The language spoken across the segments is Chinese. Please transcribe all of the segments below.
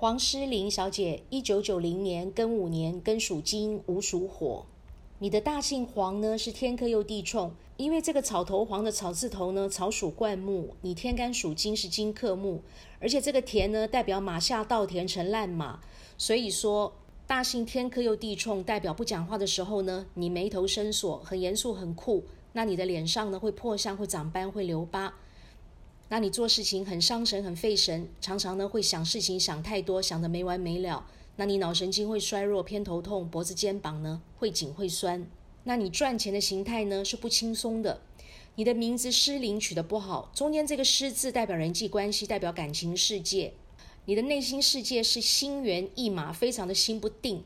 黄诗玲小姐，一九九零年庚午年，庚属金，午属火。你的大姓黄呢是天克又地冲，因为这个草头黄的草字头呢，草属灌木，你天干属金是金克木，而且这个田呢代表马下稻田成烂马，所以说大姓天克又地冲，代表不讲话的时候呢，你眉头深锁，很严肃很酷，那你的脸上呢会破相，会长斑，会留疤。那你做事情很伤神、很费神，常常呢会想事情想太多，想得没完没了。那你脑神经会衰弱、偏头痛，脖子、肩膀呢会紧、会酸。那你赚钱的形态呢是不轻松的。你的名字失灵取得不好，中间这个失字代表人际关系，代表感情世界。你的内心世界是心猿意马，非常的心不定。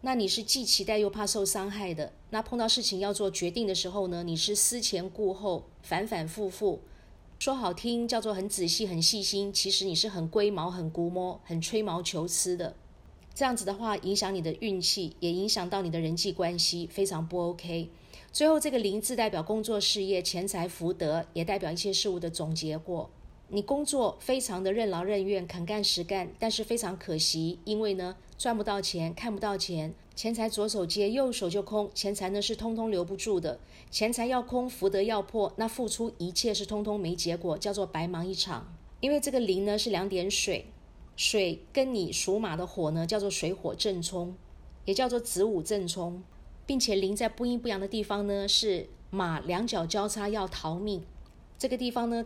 那你是既期待又怕受伤害的。那碰到事情要做决定的时候呢，你是思前顾后，反反复复。说好听叫做很仔细、很细心，其实你是很龟毛、很估摸、很吹毛求疵的。这样子的话，影响你的运气，也影响到你的人际关系，非常不 OK。最后这个“零”字代表工作、事业、钱财、福德，也代表一切事物的总结过。你工作非常的任劳任怨、肯干实干，但是非常可惜，因为呢赚不到钱、看不到钱，钱财左手接右手就空，钱财呢是通通留不住的，钱财要空，福德要破，那付出一切是通通没结果，叫做白忙一场。因为这个零呢是两点水，水跟你属马的火呢叫做水火正冲，也叫做子午正冲，并且零在不阴不阳的地方呢是马两脚交叉要逃命，这个地方呢。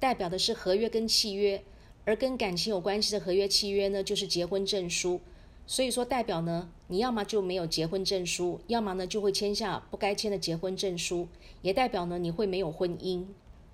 代表的是合约跟契约，而跟感情有关系的合约契约呢，就是结婚证书。所以说，代表呢，你要么就没有结婚证书，要么呢就会签下不该签的结婚证书，也代表呢你会没有婚姻。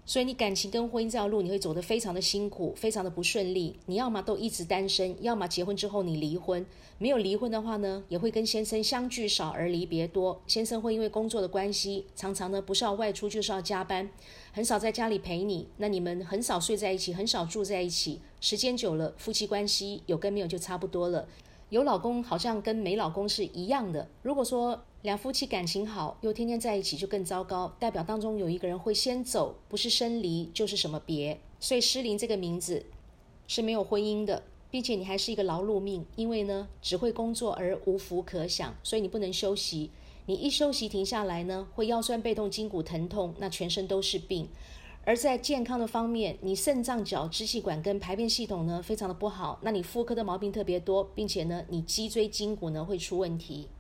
所以你感情跟婚姻这条路，你会走得非常的辛苦，非常的不顺利。你要么都一直单身，要么结婚之后你离婚。没有离婚的话呢，也会跟先生相聚少而离别多。先生会因为工作的关系，常常呢不是要外出就是要加班，很少在家里陪你。那你们很少睡在一起，很少住在一起，时间久了，夫妻关系有跟没有就差不多了。有老公好像跟没老公是一样的。如果说两夫妻感情好，又天天在一起，就更糟糕，代表当中有一个人会先走，不是生离就是什么别。所以失灵这个名字是没有婚姻的，并且你还是一个劳碌命，因为呢只会工作而无福可享，所以你不能休息。你一休息停下来呢，会腰酸背痛、筋骨疼痛，那全身都是病。而在健康的方面，你肾脏、角、支气管跟排便系统呢，非常的不好。那你妇科的毛病特别多，并且呢，你脊椎筋骨呢会出问题。